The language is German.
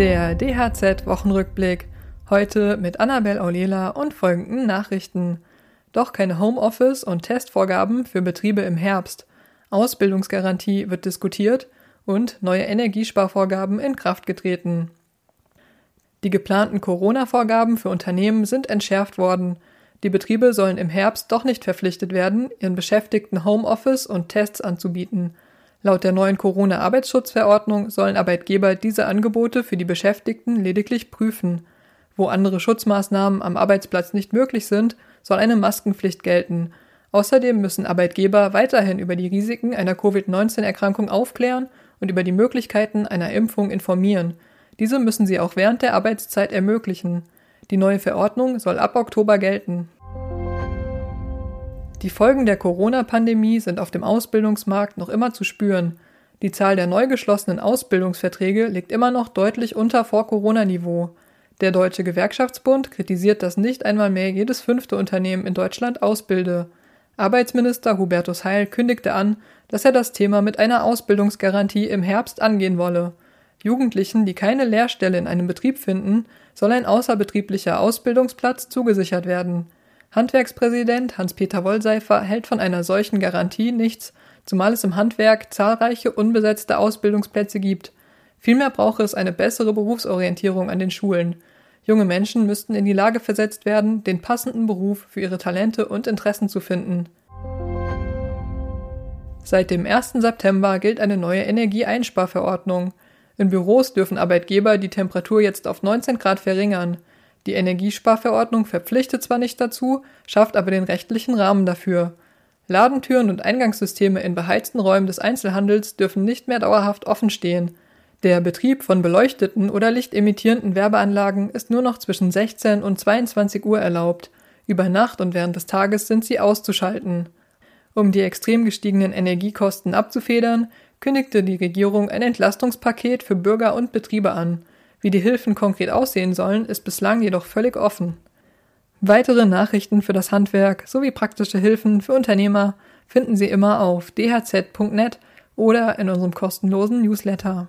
Der DHZ-Wochenrückblick. Heute mit Annabel Aulela und folgenden Nachrichten. Doch keine Homeoffice- und Testvorgaben für Betriebe im Herbst. Ausbildungsgarantie wird diskutiert und neue Energiesparvorgaben in Kraft getreten. Die geplanten Corona-Vorgaben für Unternehmen sind entschärft worden. Die Betriebe sollen im Herbst doch nicht verpflichtet werden, ihren Beschäftigten Homeoffice und Tests anzubieten. Laut der neuen Corona-Arbeitsschutzverordnung sollen Arbeitgeber diese Angebote für die Beschäftigten lediglich prüfen. Wo andere Schutzmaßnahmen am Arbeitsplatz nicht möglich sind, soll eine Maskenpflicht gelten. Außerdem müssen Arbeitgeber weiterhin über die Risiken einer Covid-19-Erkrankung aufklären und über die Möglichkeiten einer Impfung informieren. Diese müssen sie auch während der Arbeitszeit ermöglichen. Die neue Verordnung soll ab Oktober gelten. Die Folgen der Corona-Pandemie sind auf dem Ausbildungsmarkt noch immer zu spüren. Die Zahl der neu geschlossenen Ausbildungsverträge liegt immer noch deutlich unter Vor-Corona-Niveau. Der Deutsche Gewerkschaftsbund kritisiert, dass nicht einmal mehr jedes fünfte Unternehmen in Deutschland ausbilde. Arbeitsminister Hubertus Heil kündigte an, dass er das Thema mit einer Ausbildungsgarantie im Herbst angehen wolle. Jugendlichen, die keine Lehrstelle in einem Betrieb finden, soll ein außerbetrieblicher Ausbildungsplatz zugesichert werden. Handwerkspräsident Hans-Peter Wollseifer hält von einer solchen Garantie nichts, zumal es im Handwerk zahlreiche unbesetzte Ausbildungsplätze gibt. Vielmehr brauche es eine bessere Berufsorientierung an den Schulen. Junge Menschen müssten in die Lage versetzt werden, den passenden Beruf für ihre Talente und Interessen zu finden. Seit dem 1. September gilt eine neue Energieeinsparverordnung. In Büros dürfen Arbeitgeber die Temperatur jetzt auf 19 Grad verringern. Die Energiesparverordnung verpflichtet zwar nicht dazu, schafft aber den rechtlichen Rahmen dafür. Ladentüren und Eingangssysteme in beheizten Räumen des Einzelhandels dürfen nicht mehr dauerhaft offen stehen. Der Betrieb von beleuchteten oder lichtemittierenden Werbeanlagen ist nur noch zwischen 16 und 22 Uhr erlaubt. Über Nacht und während des Tages sind sie auszuschalten. Um die extrem gestiegenen Energiekosten abzufedern, kündigte die Regierung ein Entlastungspaket für Bürger und Betriebe an. Wie die Hilfen konkret aussehen sollen, ist bislang jedoch völlig offen. Weitere Nachrichten für das Handwerk sowie praktische Hilfen für Unternehmer finden Sie immer auf dhz.net oder in unserem kostenlosen Newsletter.